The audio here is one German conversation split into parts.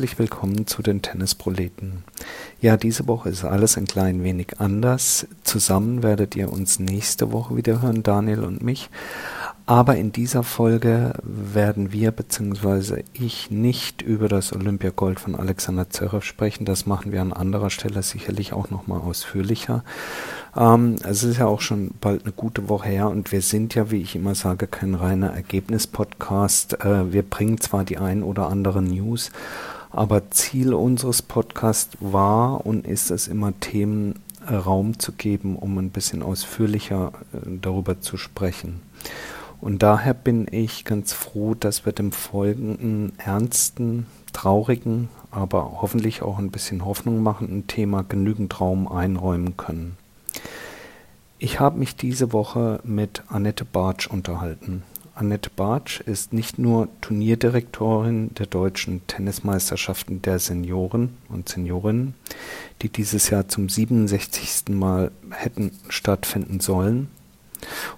Herzlich willkommen zu den Tennisproleten. Ja, diese Woche ist alles ein klein wenig anders. Zusammen werdet ihr uns nächste Woche wieder hören, Daniel und mich. Aber in dieser Folge werden wir bzw. ich nicht über das Olympiagold von Alexander Zverev sprechen. Das machen wir an anderer Stelle sicherlich auch nochmal ausführlicher. Ähm, es ist ja auch schon bald eine gute Woche her und wir sind ja, wie ich immer sage, kein reiner Ergebnis-Podcast. Äh, wir bringen zwar die ein oder andere News, aber Ziel unseres Podcasts war und ist es immer Themen äh, Raum zu geben, um ein bisschen ausführlicher äh, darüber zu sprechen. Und daher bin ich ganz froh, dass wir dem folgenden ernsten, traurigen, aber hoffentlich auch ein bisschen Hoffnung machenden Thema genügend Raum einräumen können. Ich habe mich diese Woche mit Annette Bartsch unterhalten. Annette Bartsch ist nicht nur Turnierdirektorin der deutschen Tennismeisterschaften der Senioren und Seniorinnen, die dieses Jahr zum 67. Mal hätten stattfinden sollen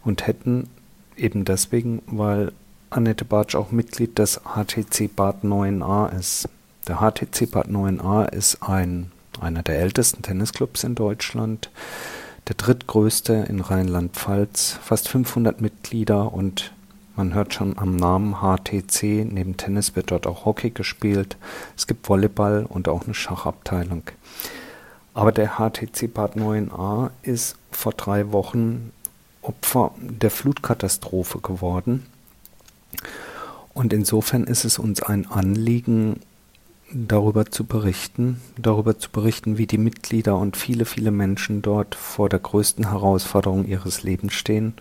und hätten eben deswegen, weil Annette Bartsch auch Mitglied des HTC Bad 9a ist. Der HTC Bad 9a ist ein, einer der ältesten Tennisclubs in Deutschland, der drittgrößte in Rheinland-Pfalz, fast 500 Mitglieder und man hört schon am Namen HTC, neben Tennis wird dort auch Hockey gespielt, es gibt Volleyball und auch eine Schachabteilung. Aber der HTC Bad 9a ist vor drei Wochen Opfer der Flutkatastrophe geworden. Und insofern ist es uns ein Anliegen, darüber zu berichten, darüber zu berichten, wie die Mitglieder und viele, viele Menschen dort vor der größten Herausforderung ihres Lebens stehen,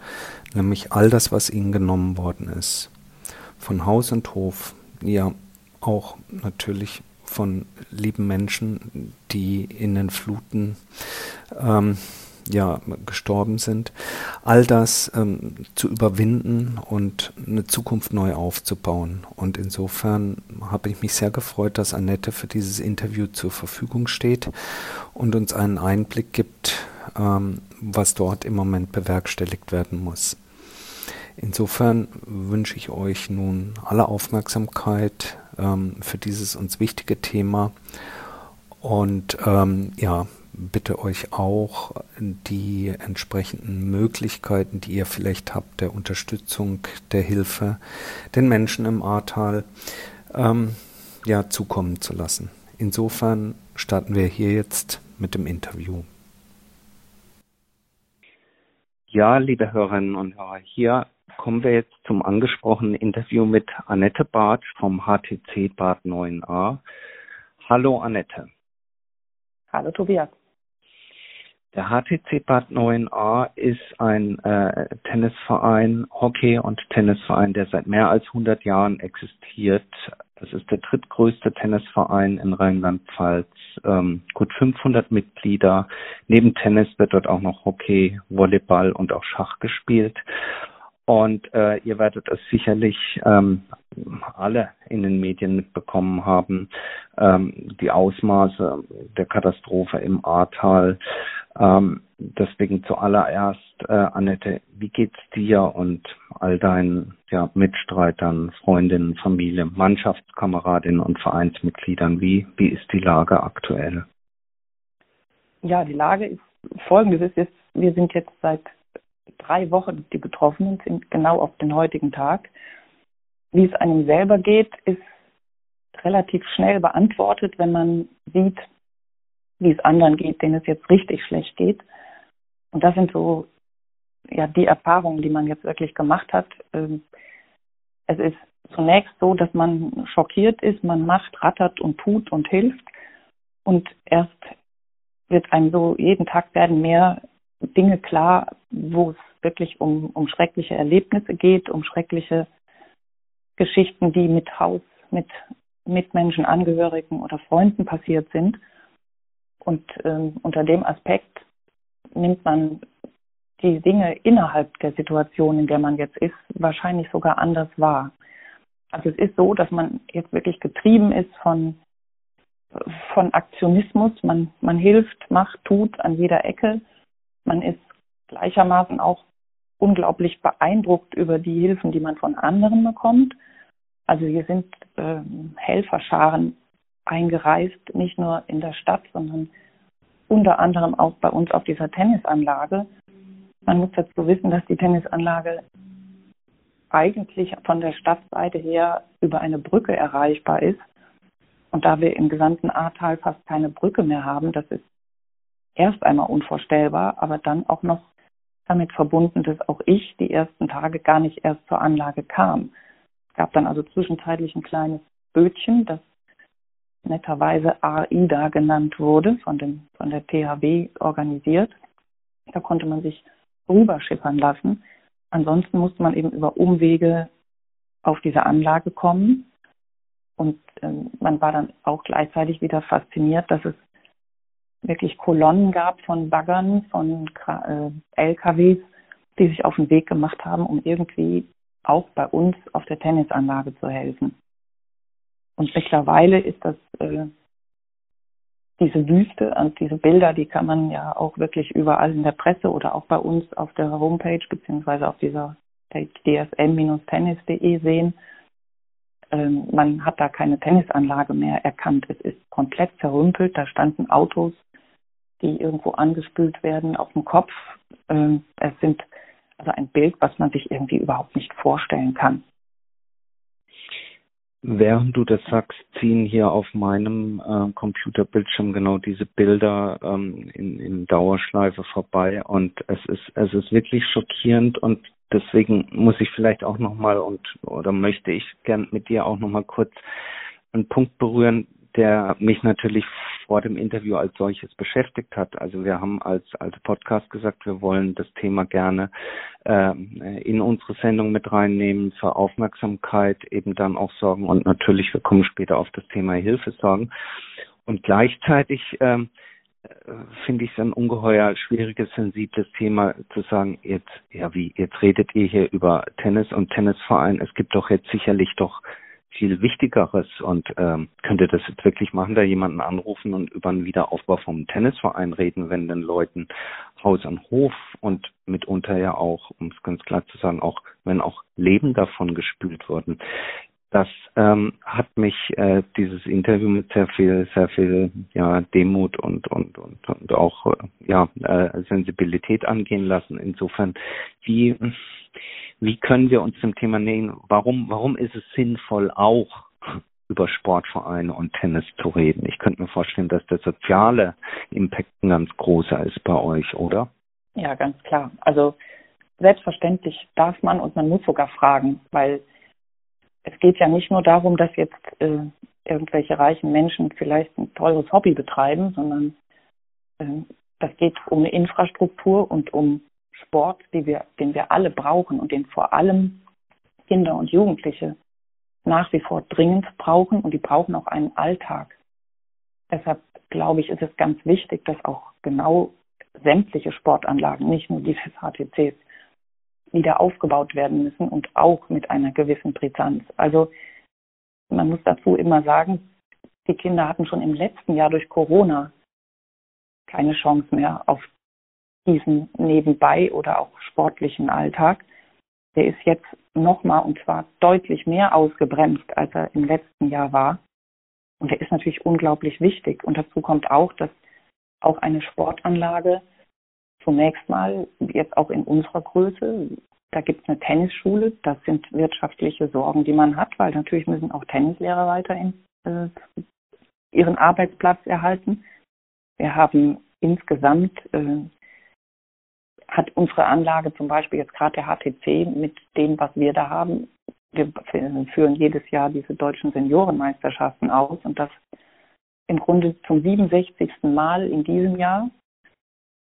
nämlich all das, was ihnen genommen worden ist. Von Haus und Hof, ja auch natürlich von lieben Menschen, die in den Fluten ähm, ja, gestorben sind, all das ähm, zu überwinden und eine Zukunft neu aufzubauen. Und insofern habe ich mich sehr gefreut, dass Annette für dieses Interview zur Verfügung steht und uns einen Einblick gibt, ähm, was dort im Moment bewerkstelligt werden muss. Insofern wünsche ich euch nun alle Aufmerksamkeit ähm, für dieses uns wichtige Thema. Und ähm, ja, bitte euch auch die entsprechenden Möglichkeiten, die ihr vielleicht habt, der Unterstützung, der Hilfe, den Menschen im Ahrtal ähm, ja, zukommen zu lassen. Insofern starten wir hier jetzt mit dem Interview. Ja, liebe Hörerinnen und Hörer, hier kommen wir jetzt zum angesprochenen Interview mit Annette Bartsch vom HTC Bad 9a. Hallo Annette. Hallo Tobias. Der HTC Bad 9a ist ein äh, Tennisverein, Hockey- und Tennisverein, der seit mehr als 100 Jahren existiert. Es ist der drittgrößte Tennisverein in Rheinland-Pfalz. Ähm, gut 500 Mitglieder. Neben Tennis wird dort auch noch Hockey, Volleyball und auch Schach gespielt. Und äh, ihr werdet es sicherlich ähm, alle in den Medien mitbekommen haben, ähm, die Ausmaße der Katastrophe im Ahrtal. Ähm, deswegen zuallererst, äh, Annette, wie geht's dir und all deinen ja, Mitstreitern, Freundinnen, Familie, Mannschaftskameradinnen und Vereinsmitgliedern? Wie, wie ist die Lage aktuell? Ja, die Lage ist folgendes. Ist wir sind jetzt seit drei Wochen die Betroffenen sind, genau auf den heutigen Tag. Wie es einem selber geht, ist relativ schnell beantwortet, wenn man sieht, wie es anderen geht, denen es jetzt richtig schlecht geht. Und das sind so ja die Erfahrungen, die man jetzt wirklich gemacht hat. Ähm, es ist zunächst so, dass man schockiert ist, man macht, rattert und tut und hilft. Und erst wird einem so, jeden Tag werden mehr Dinge klar, wo es wirklich um, um schreckliche Erlebnisse geht, um schreckliche Geschichten, die mit Haus, mit Mitmenschen, Angehörigen oder Freunden passiert sind. Und ähm, unter dem Aspekt nimmt man die Dinge innerhalb der Situation, in der man jetzt ist, wahrscheinlich sogar anders wahr. Also es ist so, dass man jetzt wirklich getrieben ist von, von Aktionismus. Man, man hilft, macht, tut an jeder Ecke. Man ist gleichermaßen auch unglaublich beeindruckt über die Hilfen, die man von anderen bekommt. Also hier sind äh, Helferscharen eingereist, nicht nur in der Stadt, sondern unter anderem auch bei uns auf dieser Tennisanlage. Man muss dazu wissen, dass die Tennisanlage eigentlich von der Stadtseite her über eine Brücke erreichbar ist. Und da wir im gesamten Ahrtal fast keine Brücke mehr haben, das ist erst einmal unvorstellbar, aber dann auch noch damit verbunden, dass auch ich die ersten Tage gar nicht erst zur Anlage kam. Es gab dann also zwischenzeitlich ein kleines Bötchen, das netterweise AIDA genannt wurde, von, dem, von der THW organisiert. Da konnte man sich rüberschippern lassen. Ansonsten musste man eben über Umwege auf diese Anlage kommen. Und ähm, man war dann auch gleichzeitig wieder fasziniert, dass es wirklich Kolonnen gab von Baggern, von äh, LKWs, die sich auf den Weg gemacht haben, um irgendwie auch bei uns auf der Tennisanlage zu helfen. Und mittlerweile ist das äh, diese Wüste und diese Bilder, die kann man ja auch wirklich überall in der Presse oder auch bei uns auf der Homepage beziehungsweise auf dieser dsm-tennis.de sehen. Ähm, man hat da keine Tennisanlage mehr erkannt. Es ist komplett zerrümpelt. Da standen Autos, die irgendwo angespült werden auf dem Kopf. Ähm, es sind also ein Bild, was man sich irgendwie überhaupt nicht vorstellen kann. Während du das sagst, ziehen hier auf meinem äh, Computerbildschirm genau diese Bilder ähm, in, in Dauerschleife vorbei und es ist es ist wirklich schockierend und deswegen muss ich vielleicht auch noch mal und oder möchte ich gern mit dir auch noch mal kurz einen Punkt berühren, der mich natürlich vor dem Interview als solches beschäftigt hat. Also wir haben als, als Podcast gesagt, wir wollen das Thema gerne äh, in unsere Sendung mit reinnehmen, für Aufmerksamkeit eben dann auch sorgen und natürlich, wir kommen später auf das Thema Hilfe sorgen. Und gleichzeitig ähm, finde ich es ein ungeheuer schwieriges, sensibles Thema zu sagen, jetzt, ja wie, jetzt redet ihr hier über Tennis und Tennisverein. Es gibt doch jetzt sicherlich doch viel Wichtigeres und ähm, könnte das jetzt wirklich machen, da jemanden anrufen und über einen Wiederaufbau vom Tennisverein reden, wenn den Leuten Haus an Hof und mitunter ja auch, um es ganz klar zu sagen, auch wenn auch Leben davon gespült wurden. Das ähm, hat mich äh, dieses Interview mit sehr viel, sehr viel ja, Demut und und und, und auch äh, ja äh, Sensibilität angehen lassen. Insofern, wie wie können wir uns dem Thema nähern? Warum, warum ist es sinnvoll, auch über Sportvereine und Tennis zu reden? Ich könnte mir vorstellen, dass der soziale Impact ein ganz großer ist bei euch, oder? Ja, ganz klar. Also selbstverständlich darf man und man muss sogar fragen, weil es geht ja nicht nur darum, dass jetzt äh, irgendwelche reichen Menschen vielleicht ein teures Hobby betreiben, sondern äh, das geht um eine Infrastruktur und um Sport, wir, den wir alle brauchen und den vor allem Kinder und Jugendliche nach wie vor dringend brauchen und die brauchen auch einen Alltag. Deshalb glaube ich, ist es ganz wichtig, dass auch genau sämtliche Sportanlagen, nicht nur die des HTCs, wieder aufgebaut werden müssen und auch mit einer gewissen Brisanz. Also man muss dazu immer sagen, die Kinder hatten schon im letzten Jahr durch Corona keine Chance mehr auf diesen nebenbei oder auch sportlichen Alltag, der ist jetzt nochmal und zwar deutlich mehr ausgebremst, als er im letzten Jahr war. Und der ist natürlich unglaublich wichtig. Und dazu kommt auch, dass auch eine Sportanlage zunächst mal, jetzt auch in unserer Größe, da gibt es eine Tennisschule, das sind wirtschaftliche Sorgen, die man hat, weil natürlich müssen auch Tennislehrer weiterhin äh, ihren Arbeitsplatz erhalten. Wir haben insgesamt äh, hat unsere Anlage zum Beispiel jetzt gerade der HTC mit dem, was wir da haben, wir führen jedes Jahr diese deutschen Seniorenmeisterschaften aus und das im Grunde zum 67. Mal in diesem Jahr,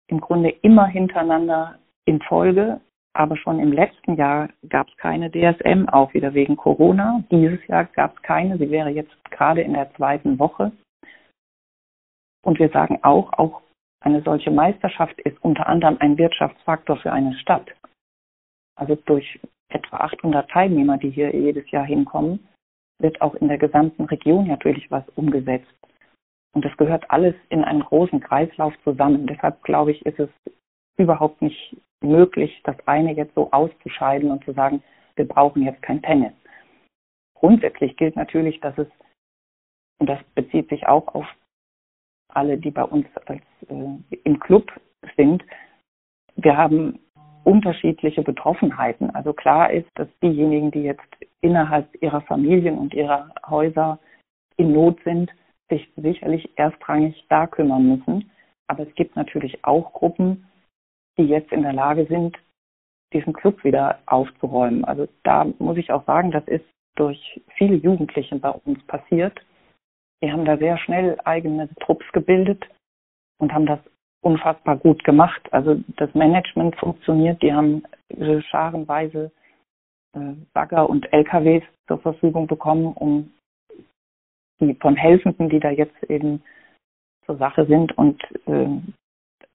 im Grunde immer hintereinander in Folge, aber schon im letzten Jahr gab es keine DSM, auch wieder wegen Corona. Dieses Jahr gab es keine, sie wäre jetzt gerade in der zweiten Woche. Und wir sagen auch, auch eine solche Meisterschaft ist unter anderem ein Wirtschaftsfaktor für eine Stadt. Also durch etwa 800 Teilnehmer, die hier jedes Jahr hinkommen, wird auch in der gesamten Region natürlich was umgesetzt. Und das gehört alles in einen großen Kreislauf zusammen. Deshalb glaube ich, ist es überhaupt nicht möglich, das eine jetzt so auszuscheiden und zu sagen, wir brauchen jetzt kein Tennis. Grundsätzlich gilt natürlich, dass es und das bezieht sich auch auf alle, die bei uns als, äh, im Club sind, wir haben unterschiedliche Betroffenheiten. Also klar ist, dass diejenigen, die jetzt innerhalb ihrer Familien und ihrer Häuser in Not sind, sich sicherlich erstrangig da kümmern müssen. Aber es gibt natürlich auch Gruppen, die jetzt in der Lage sind, diesen Club wieder aufzuräumen. Also da muss ich auch sagen, das ist durch viele Jugendliche bei uns passiert. Wir haben da sehr schnell eigene Trupps gebildet und haben das unfassbar gut gemacht. Also das Management funktioniert. Die haben scharenweise äh, Bagger und LKWs zur Verfügung bekommen, um die von Helfenden, die da jetzt eben zur Sache sind. Und äh,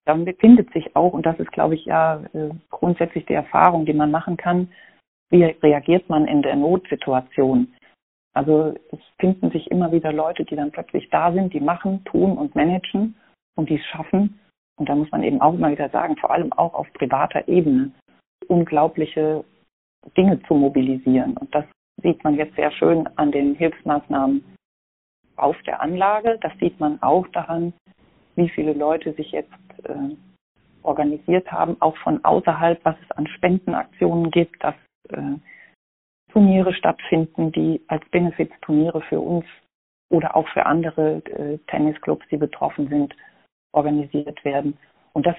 dann befindet sich auch, und das ist, glaube ich, ja äh, grundsätzlich die Erfahrung, die man machen kann, wie reagiert man in der Notsituation. Also es finden sich immer wieder Leute, die dann plötzlich da sind, die machen, tun und managen und die es schaffen. Und da muss man eben auch immer wieder sagen, vor allem auch auf privater Ebene, unglaubliche Dinge zu mobilisieren. Und das sieht man jetzt sehr schön an den Hilfsmaßnahmen auf der Anlage. Das sieht man auch daran, wie viele Leute sich jetzt äh, organisiert haben, auch von außerhalb, was es an Spendenaktionen gibt, dass äh, Turniere stattfinden, die als Benefits-Turniere für uns oder auch für andere äh, Tennisclubs, die betroffen sind, organisiert werden. Und das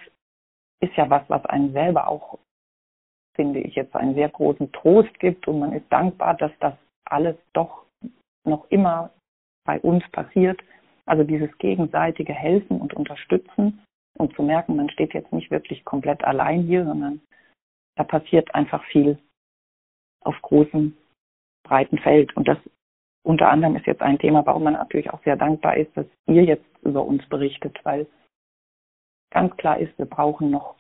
ist ja was, was einem selber auch, finde ich, jetzt einen sehr großen Trost gibt und man ist dankbar, dass das alles doch noch immer bei uns passiert. Also dieses gegenseitige Helfen und Unterstützen und zu merken, man steht jetzt nicht wirklich komplett allein hier, sondern da passiert einfach viel auf großem, breiten Feld. Und das unter anderem ist jetzt ein Thema, warum man natürlich auch sehr dankbar ist, dass ihr jetzt über uns berichtet, weil ganz klar ist, wir brauchen noch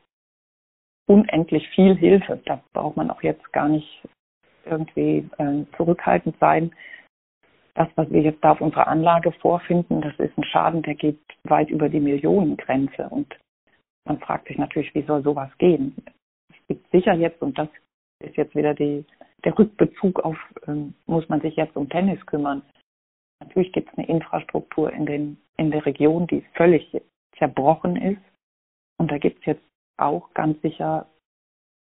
unendlich viel Hilfe. Da braucht man auch jetzt gar nicht irgendwie äh, zurückhaltend sein. Das, was wir jetzt da auf unserer Anlage vorfinden, das ist ein Schaden, der geht weit über die Millionengrenze. Und man fragt sich natürlich, wie soll sowas gehen? Es gibt sicher jetzt, und das ist jetzt wieder die, der Rückbezug auf, ähm, muss man sich jetzt um Tennis kümmern. Natürlich gibt es eine Infrastruktur in, den, in der Region, die völlig zerbrochen ist. Und da gibt es jetzt auch ganz sicher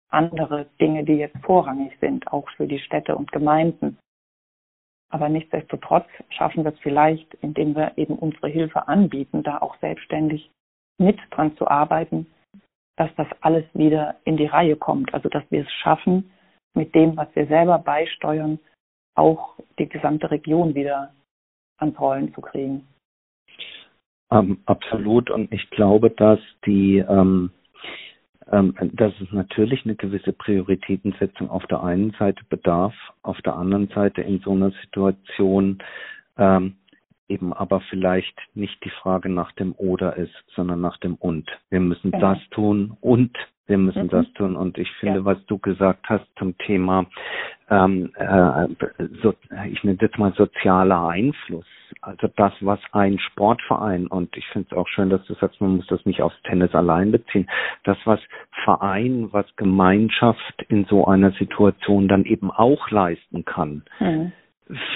andere Dinge, die jetzt vorrangig sind, auch für die Städte und Gemeinden. Aber nichtsdestotrotz schaffen wir es vielleicht, indem wir eben unsere Hilfe anbieten, da auch selbstständig mit dran zu arbeiten, dass das alles wieder in die Reihe kommt. Also dass wir es schaffen, mit dem, was wir selber beisteuern, auch die gesamte Region wieder ans Rollen zu kriegen. Ähm, absolut. Und ich glaube, dass die, ähm, ähm, dass es natürlich eine gewisse Prioritätensetzung auf der einen Seite bedarf, auf der anderen Seite in so einer Situation ähm, eben aber vielleicht nicht die Frage nach dem Oder ist, sondern nach dem Und. Wir müssen genau. das tun und wir müssen mhm. das tun. Und ich finde, ja. was du gesagt hast zum Thema, ähm, äh, so, ich nenne jetzt mal sozialer Einfluss. Also das, was ein Sportverein, und ich finde es auch schön, dass du sagst, man muss das nicht aufs Tennis allein beziehen, das, was Verein, was Gemeinschaft in so einer Situation dann eben auch leisten kann. Mhm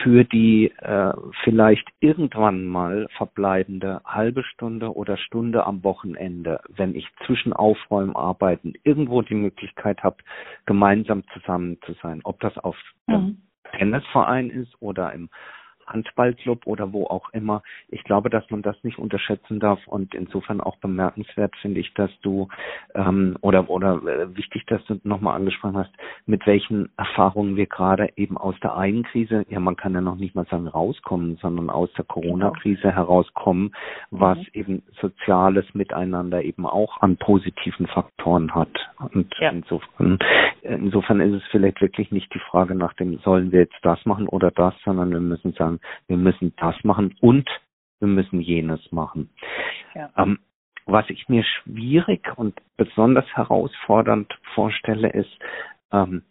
für die äh, vielleicht irgendwann mal verbleibende halbe Stunde oder Stunde am Wochenende, wenn ich zwischen Aufräumarbeiten irgendwo die Möglichkeit habe, gemeinsam zusammen zu sein, ob das auf mhm. Tennisverein ist oder im Handballclub oder wo auch immer. Ich glaube, dass man das nicht unterschätzen darf und insofern auch bemerkenswert finde ich, dass du ähm, oder oder äh, wichtig, dass du nochmal angesprochen hast, mit welchen Erfahrungen wir gerade eben aus der einen Krise, ja man kann ja noch nicht mal sagen rauskommen, sondern aus der Corona-Krise genau. herauskommen, was mhm. eben soziales Miteinander eben auch an positiven Faktoren hat. Und ja. insofern, insofern ist es vielleicht wirklich nicht die Frage nach dem, sollen wir jetzt das machen oder das, sondern wir müssen sagen, wir müssen das machen und wir müssen jenes machen. Ja. Ähm, was ich mir schwierig und besonders herausfordernd vorstelle, ist, ähm,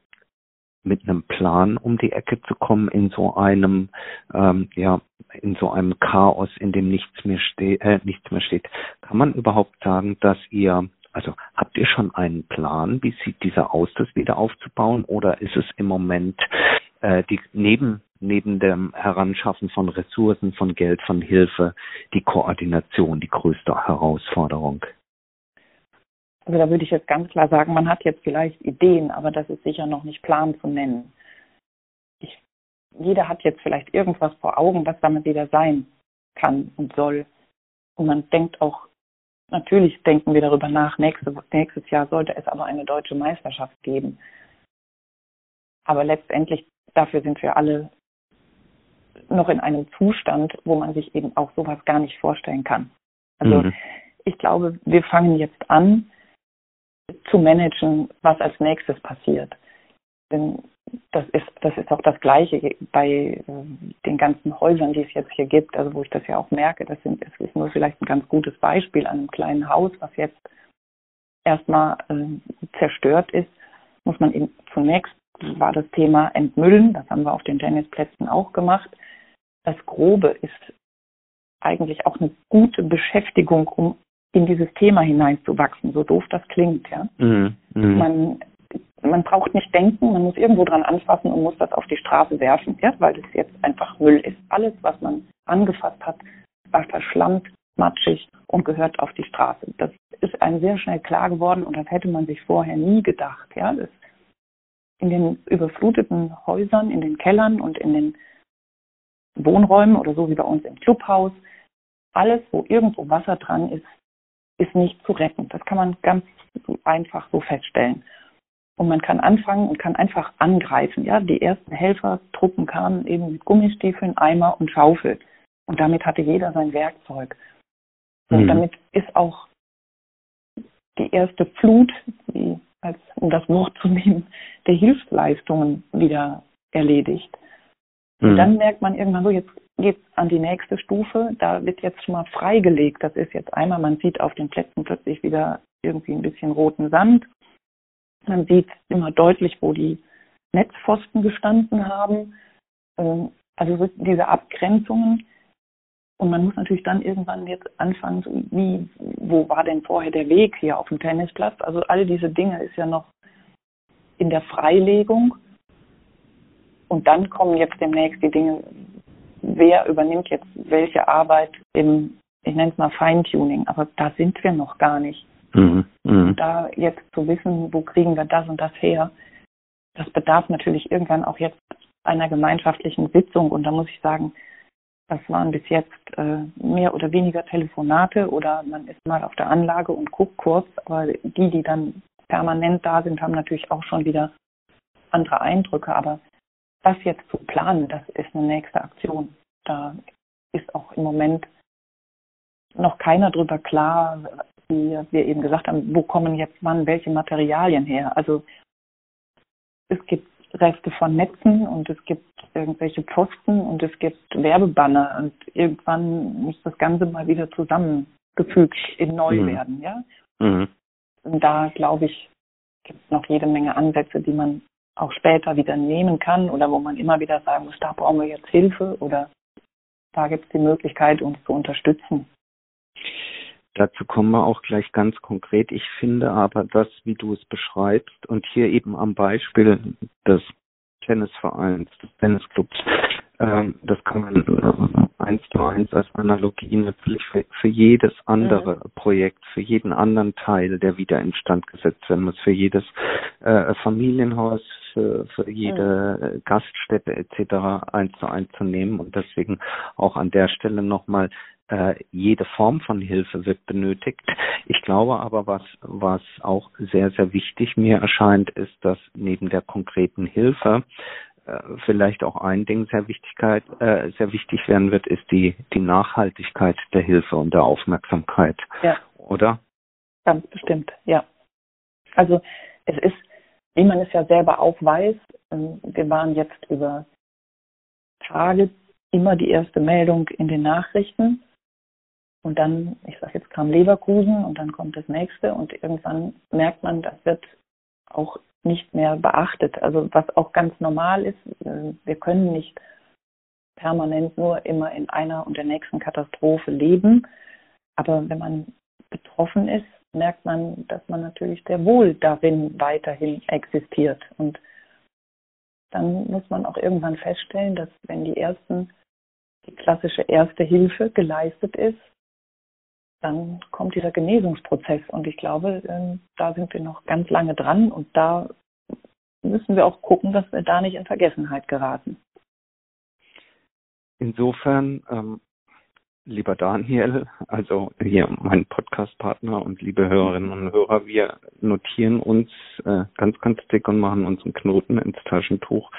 mit einem Plan um die Ecke zu kommen in so einem ähm, ja in so einem Chaos, in dem nichts mehr steht, äh, nichts mehr steht. Kann man überhaupt sagen, dass ihr also habt ihr schon einen Plan, wie sieht dieser aus, das wieder aufzubauen, oder ist es im Moment äh, die neben neben dem Heranschaffen von Ressourcen, von Geld, von Hilfe die Koordination die größte Herausforderung? Also da würde ich jetzt ganz klar sagen, man hat jetzt vielleicht Ideen, aber das ist sicher noch nicht Plan zu nennen. Ich, jeder hat jetzt vielleicht irgendwas vor Augen, was damit wieder sein kann und soll. Und man denkt auch, natürlich denken wir darüber nach, nächste, nächstes Jahr sollte es aber eine deutsche Meisterschaft geben. Aber letztendlich, dafür sind wir alle noch in einem Zustand, wo man sich eben auch sowas gar nicht vorstellen kann. Also mhm. ich glaube, wir fangen jetzt an zu managen, was als nächstes passiert. Denn das ist, das ist auch das Gleiche bei äh, den ganzen Häusern, die es jetzt hier gibt, also wo ich das ja auch merke, das, sind, das ist nur vielleicht ein ganz gutes Beispiel an einem kleinen Haus, was jetzt erstmal äh, zerstört ist, muss man eben zunächst war das Thema Entmüllen, das haben wir auf den Tennisplätzen auch gemacht. Das Grobe ist eigentlich auch eine gute Beschäftigung, um in dieses Thema hineinzuwachsen, so doof das klingt, ja. Mhm. Mhm. Man, man braucht nicht denken, man muss irgendwo dran anfassen und muss das auf die Straße werfen, ja, weil es jetzt einfach Müll ist. Alles, was man angefasst hat, war verschlammt, matschig und gehört auf die Straße. Das ist einem sehr schnell klar geworden und das hätte man sich vorher nie gedacht, ja. Das in den überfluteten Häusern, in den Kellern und in den Wohnräumen oder so wie bei uns im Clubhaus, alles, wo irgendwo Wasser dran ist, ist nicht zu retten. Das kann man ganz einfach so feststellen. Und man kann anfangen und kann einfach angreifen. Ja, die ersten Helfertruppen kamen eben mit Gummistiefeln, Eimer und Schaufel. Und damit hatte jeder sein Werkzeug. Und mhm. damit ist auch die erste Flut, die als, um das Wort zu nehmen, der Hilfsleistungen wieder erledigt. Und mhm. dann merkt man irgendwann so, jetzt geht es an die nächste Stufe, da wird jetzt schon mal freigelegt. Das ist jetzt einmal, man sieht auf den Plätzen plötzlich wieder irgendwie ein bisschen roten Sand. Man sieht immer deutlich, wo die Netzpfosten gestanden haben. Ähm, also diese Abgrenzungen. Und man muss natürlich dann irgendwann jetzt anfangen, wie, wo war denn vorher der Weg hier auf dem Tennisplatz? Also all diese Dinge ist ja noch in der Freilegung. Und dann kommen jetzt demnächst die Dinge, wer übernimmt jetzt welche Arbeit im, ich nenne es mal Feintuning, aber da sind wir noch gar nicht. Mhm. Mhm. Da jetzt zu wissen, wo kriegen wir das und das her, das bedarf natürlich irgendwann auch jetzt einer gemeinschaftlichen Sitzung. Und da muss ich sagen, das waren bis jetzt äh, mehr oder weniger Telefonate oder man ist mal auf der Anlage und guckt kurz, aber die, die dann permanent da sind, haben natürlich auch schon wieder andere Eindrücke. Aber das jetzt zu planen, das ist eine nächste Aktion. Da ist auch im Moment noch keiner drüber klar, wie wir eben gesagt haben, wo kommen jetzt wann welche Materialien her. Also es gibt Reste von Netzen und es gibt irgendwelche Pfosten und es gibt Werbebanner und irgendwann muss das Ganze mal wieder zusammengefügt in neu mhm. werden, ja. Mhm. Und da glaube ich, gibt es noch jede Menge Ansätze, die man auch später wieder nehmen kann oder wo man immer wieder sagen muss, da brauchen wir jetzt Hilfe oder da gibt es die Möglichkeit, uns zu unterstützen. Dazu kommen wir auch gleich ganz konkret. Ich finde aber das, wie du es beschreibst und hier eben am Beispiel des Tennisvereins, des Tennisclubs, das kann man äh, eins zu eins als Analogie natürlich für, für jedes andere mhm. Projekt, für jeden anderen Teil, der wieder instand gesetzt werden muss, für jedes äh, Familienhaus, für, für jede mhm. Gaststätte etc. eins zu eins zu nehmen und deswegen auch an der Stelle nochmal äh, jede Form von Hilfe wird benötigt. Ich glaube aber, was, was auch sehr, sehr wichtig mir erscheint, ist, dass neben der konkreten Hilfe vielleicht auch ein Ding sehr Wichtigkeit, äh, sehr wichtig werden wird, ist die, die Nachhaltigkeit der Hilfe und der Aufmerksamkeit. Ja. Oder? Ganz bestimmt, ja. Also es ist, wie man es ja selber auch weiß, ähm, wir waren jetzt über Tage immer die erste Meldung in den Nachrichten und dann, ich sag jetzt kam Leverkusen und dann kommt das nächste und irgendwann merkt man, das wird auch nicht mehr beachtet. Also was auch ganz normal ist, äh, wir können nicht permanent nur immer in einer und der nächsten Katastrophe leben. Aber wenn man betroffen ist, merkt man, dass man natürlich sehr wohl darin weiterhin existiert. Und dann muss man auch irgendwann feststellen, dass wenn die ersten, die klassische erste Hilfe geleistet ist, dann kommt dieser Genesungsprozess. Und ich glaube, ähm, da sind wir noch ganz lange dran und da müssen wir auch gucken, dass wir da nicht in Vergessenheit geraten. Insofern ähm, lieber Daniel, also hier mein Podcastpartner und liebe Hörerinnen und Hörer, wir notieren uns äh, ganz, ganz dick und machen uns einen Knoten ins Taschentuch,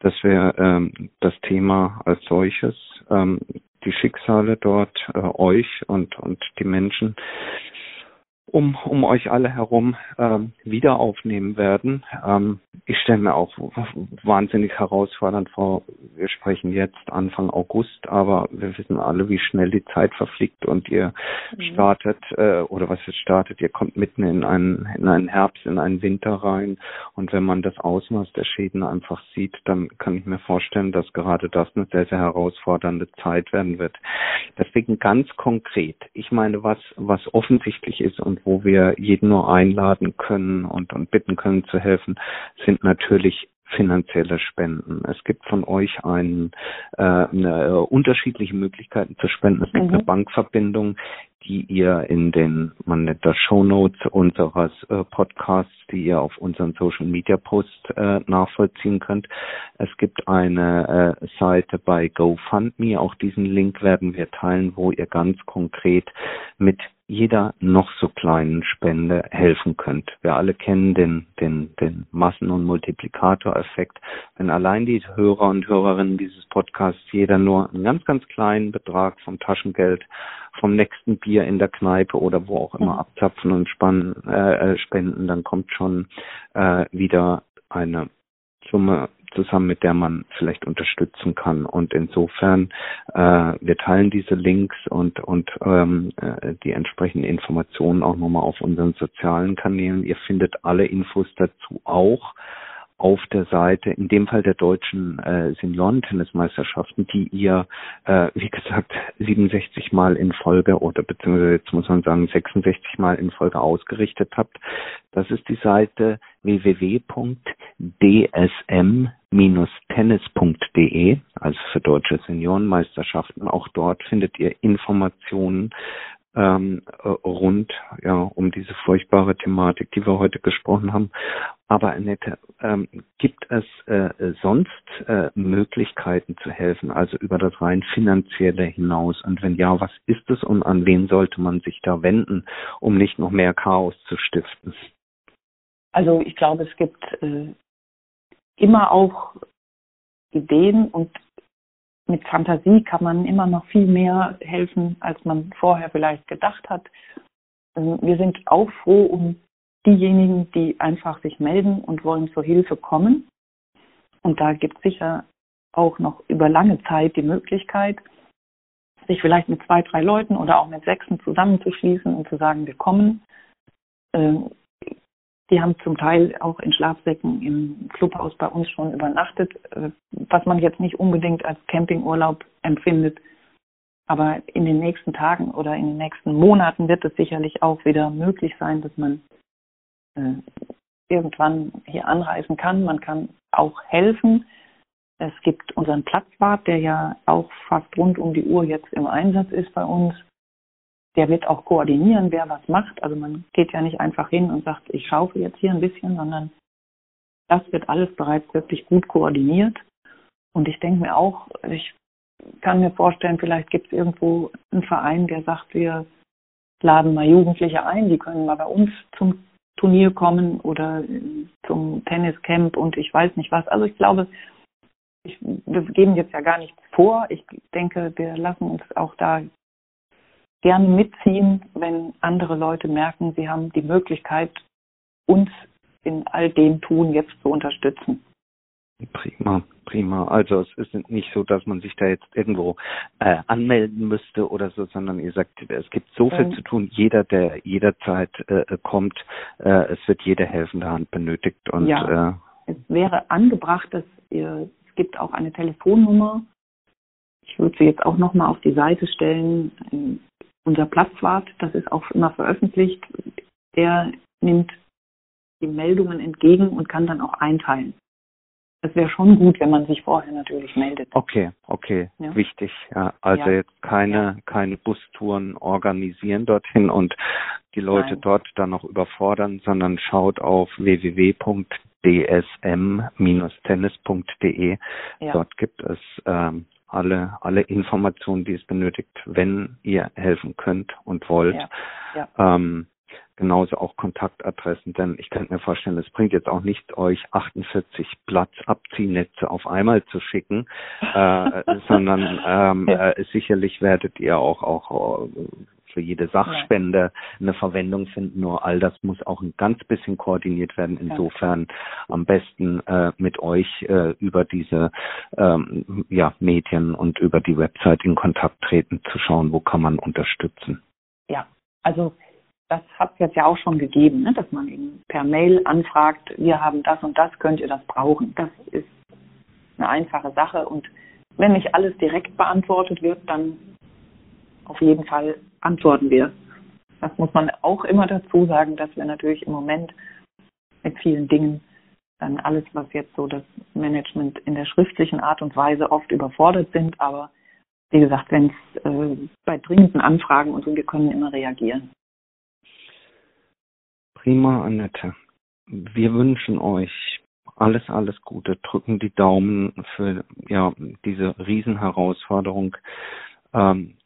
dass wir ähm, das Thema als solches, ähm, die Schicksale dort, äh, euch und, und die Menschen um, um euch alle herum ähm, wieder aufnehmen werden. Ähm, ich stelle mir auch wahnsinnig herausfordernd vor. Wir sprechen jetzt Anfang August, aber wir wissen alle, wie schnell die Zeit verfliegt und ihr mhm. startet äh, oder was jetzt startet, ihr kommt mitten in einen, in einen Herbst, in einen Winter rein und wenn man das Ausmaß der Schäden einfach sieht, dann kann ich mir vorstellen, dass gerade das eine sehr, sehr herausfordernde Zeit werden wird. Deswegen ganz konkret, ich meine, was, was offensichtlich ist und wo wir jeden nur einladen können und, und bitten können zu helfen, sind natürlich finanzielle Spenden. Es gibt von euch ein, äh, eine, äh, unterschiedliche Möglichkeiten zu spenden. Es gibt mhm. eine Bankverbindung, die ihr in den, man nennt das Show Notes unseres äh, Podcasts, die ihr auf unseren Social Media Post äh, nachvollziehen könnt. Es gibt eine äh, Seite bei GoFundMe, auch diesen Link werden wir teilen, wo ihr ganz konkret mit jeder noch so kleinen Spende helfen könnt. Wir alle kennen den, den, den Massen- und Multiplikatoreffekt. Wenn allein die Hörer und Hörerinnen dieses Podcasts jeder nur einen ganz, ganz kleinen Betrag vom Taschengeld, vom nächsten Bier in der Kneipe oder wo auch immer mhm. abzapfen und spannen, äh, äh, spenden, dann kommt schon äh, wieder eine Summe zusammen, mit der man vielleicht unterstützen kann. Und insofern, äh, wir teilen diese Links und, und ähm, äh, die entsprechenden Informationen auch nochmal auf unseren sozialen Kanälen. Ihr findet alle Infos dazu auch auf der Seite, in dem Fall der deutschen äh, Seniorentennismeisterschaften, die ihr, äh, wie gesagt, 67 Mal in Folge oder beziehungsweise jetzt muss man sagen 66 Mal in Folge ausgerichtet habt. Das ist die Seite www.dsm-tennis.de, also für deutsche Seniorenmeisterschaften. Auch dort findet ihr Informationen ähm, äh, rund ja um diese furchtbare Thematik, die wir heute gesprochen haben. Aber Annette, ähm, gibt es äh, sonst äh, Möglichkeiten zu helfen, also über das rein finanzielle hinaus? Und wenn ja, was ist es und an wen sollte man sich da wenden, um nicht noch mehr Chaos zu stiften? Also ich glaube, es gibt äh, immer auch Ideen und mit Fantasie kann man immer noch viel mehr helfen, als man vorher vielleicht gedacht hat. Ähm, wir sind auch froh um diejenigen, die einfach sich melden und wollen zur Hilfe kommen. Und da gibt es sicher auch noch über lange Zeit die Möglichkeit, sich vielleicht mit zwei, drei Leuten oder auch mit sechsen zusammenzuschließen und zu sagen, wir kommen. Die haben zum Teil auch in Schlafsäcken im Clubhaus bei uns schon übernachtet, äh, was man jetzt nicht unbedingt als Campingurlaub empfindet. Aber in den nächsten Tagen oder in den nächsten Monaten wird es sicherlich auch wieder möglich sein, dass man äh, irgendwann hier anreisen kann. Man kann auch helfen. Es gibt unseren Platzwart, der ja auch fast rund um die Uhr jetzt im Einsatz ist bei uns der wird auch koordinieren, wer was macht. Also man geht ja nicht einfach hin und sagt, ich schaufel jetzt hier ein bisschen, sondern das wird alles bereits wirklich gut koordiniert. Und ich denke mir auch, ich kann mir vorstellen, vielleicht gibt es irgendwo einen Verein, der sagt, wir laden mal Jugendliche ein, die können mal bei uns zum Turnier kommen oder zum Tenniscamp und ich weiß nicht was. Also ich glaube, ich, wir geben jetzt ja gar nichts vor. Ich denke, wir lassen uns auch da gerne mitziehen, wenn andere Leute merken, sie haben die Möglichkeit, uns in all dem Tun jetzt zu unterstützen. Prima, prima. Also es ist nicht so, dass man sich da jetzt irgendwo äh, anmelden müsste oder so, sondern ihr sagt, es gibt so viel ähm, zu tun. Jeder, der jederzeit äh, kommt, äh, es wird jede helfende Hand benötigt. Und, ja, äh, es wäre angebracht, dass ihr, es gibt auch eine Telefonnummer. Ich würde sie jetzt auch nochmal auf die Seite stellen unser Platzwart, das ist auch immer veröffentlicht, der nimmt die Meldungen entgegen und kann dann auch einteilen. es wäre schon gut, wenn man sich vorher natürlich meldet. Okay, okay, ja. wichtig. Ja, also ja. jetzt keine keine Bustouren organisieren dorthin und die Leute Nein. dort dann noch überfordern, sondern schaut auf www.dsm-tennis.de. Dort gibt es ähm, alle alle Informationen, die es benötigt, wenn ihr helfen könnt und wollt. Ähm, genauso auch Kontaktadressen, denn ich könnte mir vorstellen, es bringt jetzt auch nicht, euch 48 Platzabziehnetze auf einmal zu schicken, äh, sondern ähm, äh, sicherlich werdet ihr auch auch äh, für jede Sachspende eine Verwendung finden. Nur all das muss auch ein ganz bisschen koordiniert werden. Insofern am besten äh, mit euch äh, über diese ähm, ja, Medien und über die Website in Kontakt treten, zu schauen, wo kann man unterstützen. Ja, also das hat es jetzt ja auch schon gegeben, ne? dass man eben per Mail anfragt, wir haben das und das, könnt ihr das brauchen. Das ist eine einfache Sache und wenn nicht alles direkt beantwortet wird, dann auf jeden Fall antworten wir. Das muss man auch immer dazu sagen, dass wir natürlich im Moment mit vielen Dingen dann alles, was jetzt so das Management in der schriftlichen Art und Weise oft überfordert sind, aber wie gesagt, wenn es äh, bei dringenden Anfragen und so, wir können immer reagieren. Prima, Annette. Wir wünschen euch alles, alles Gute. Drücken die Daumen für ja diese Riesenherausforderung. Ähm,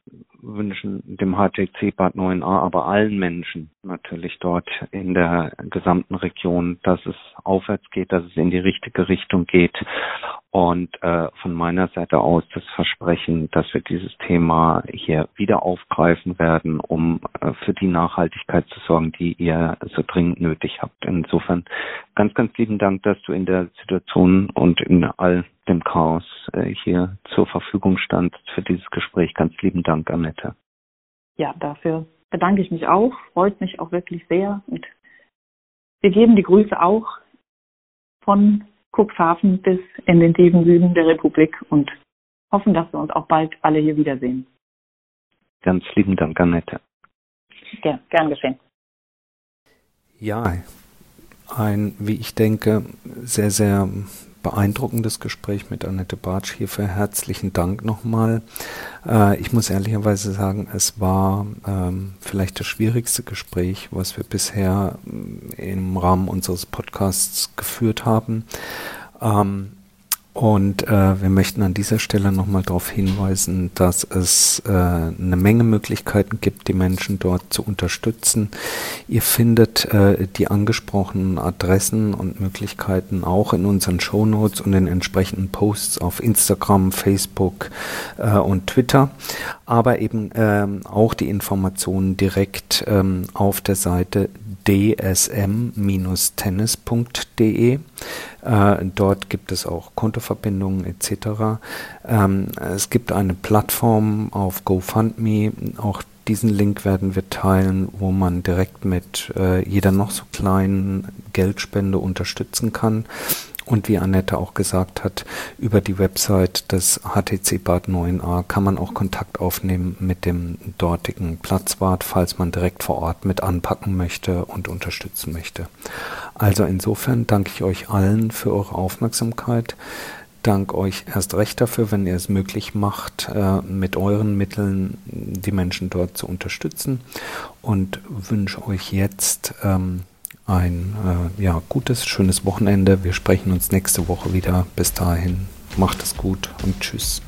wünschen dem HTC Bad 9a, aber allen Menschen natürlich dort in der gesamten Region, dass es aufwärts geht, dass es in die richtige Richtung geht und äh, von meiner Seite aus das Versprechen, dass wir dieses Thema hier wieder aufgreifen werden, um äh, für die Nachhaltigkeit zu sorgen, die ihr so dringend nötig habt. Insofern ganz, ganz lieben Dank, dass du in der Situation und in all dem Chaos äh, hier zur Verfügung standst für dieses Gespräch. Ganz lieben Dank, Annette. Ja, dafür bedanke ich mich auch. Freut mich auch wirklich sehr. Und wir geben die Grüße auch von Cuxhaven bis in den tiefen Süden der Republik und hoffen, dass wir uns auch bald alle hier wiedersehen. Ganz lieben Dank, Annette. Gern, gern geschehen. Ja, ein, wie ich denke, sehr, sehr beeindruckendes Gespräch mit Annette Bartsch. Hierfür herzlichen Dank nochmal. Äh, ich muss ehrlicherweise sagen, es war ähm, vielleicht das schwierigste Gespräch, was wir bisher äh, im Rahmen unseres Podcasts geführt haben. Ähm, und äh, wir möchten an dieser Stelle nochmal darauf hinweisen, dass es äh, eine Menge Möglichkeiten gibt, die Menschen dort zu unterstützen. Ihr findet äh, die angesprochenen Adressen und Möglichkeiten auch in unseren Shownotes und den entsprechenden Posts auf Instagram, Facebook äh, und Twitter, aber eben ähm, auch die Informationen direkt ähm, auf der Seite dsm-tennis.de. Äh, dort gibt es auch Kontoverbindungen etc. Ähm, es gibt eine Plattform auf GoFundMe, auch diesen Link werden wir teilen, wo man direkt mit äh, jeder noch so kleinen Geldspende unterstützen kann. Und wie Annette auch gesagt hat, über die Website des HTC Bad 9a kann man auch Kontakt aufnehmen mit dem dortigen Platzwart, falls man direkt vor Ort mit anpacken möchte und unterstützen möchte. Also insofern danke ich euch allen für eure Aufmerksamkeit. Dank euch erst recht dafür, wenn ihr es möglich macht, äh, mit euren Mitteln die Menschen dort zu unterstützen und wünsche euch jetzt ähm, ein äh, ja, gutes, schönes Wochenende. Wir sprechen uns nächste Woche wieder. Bis dahin, macht es gut und tschüss.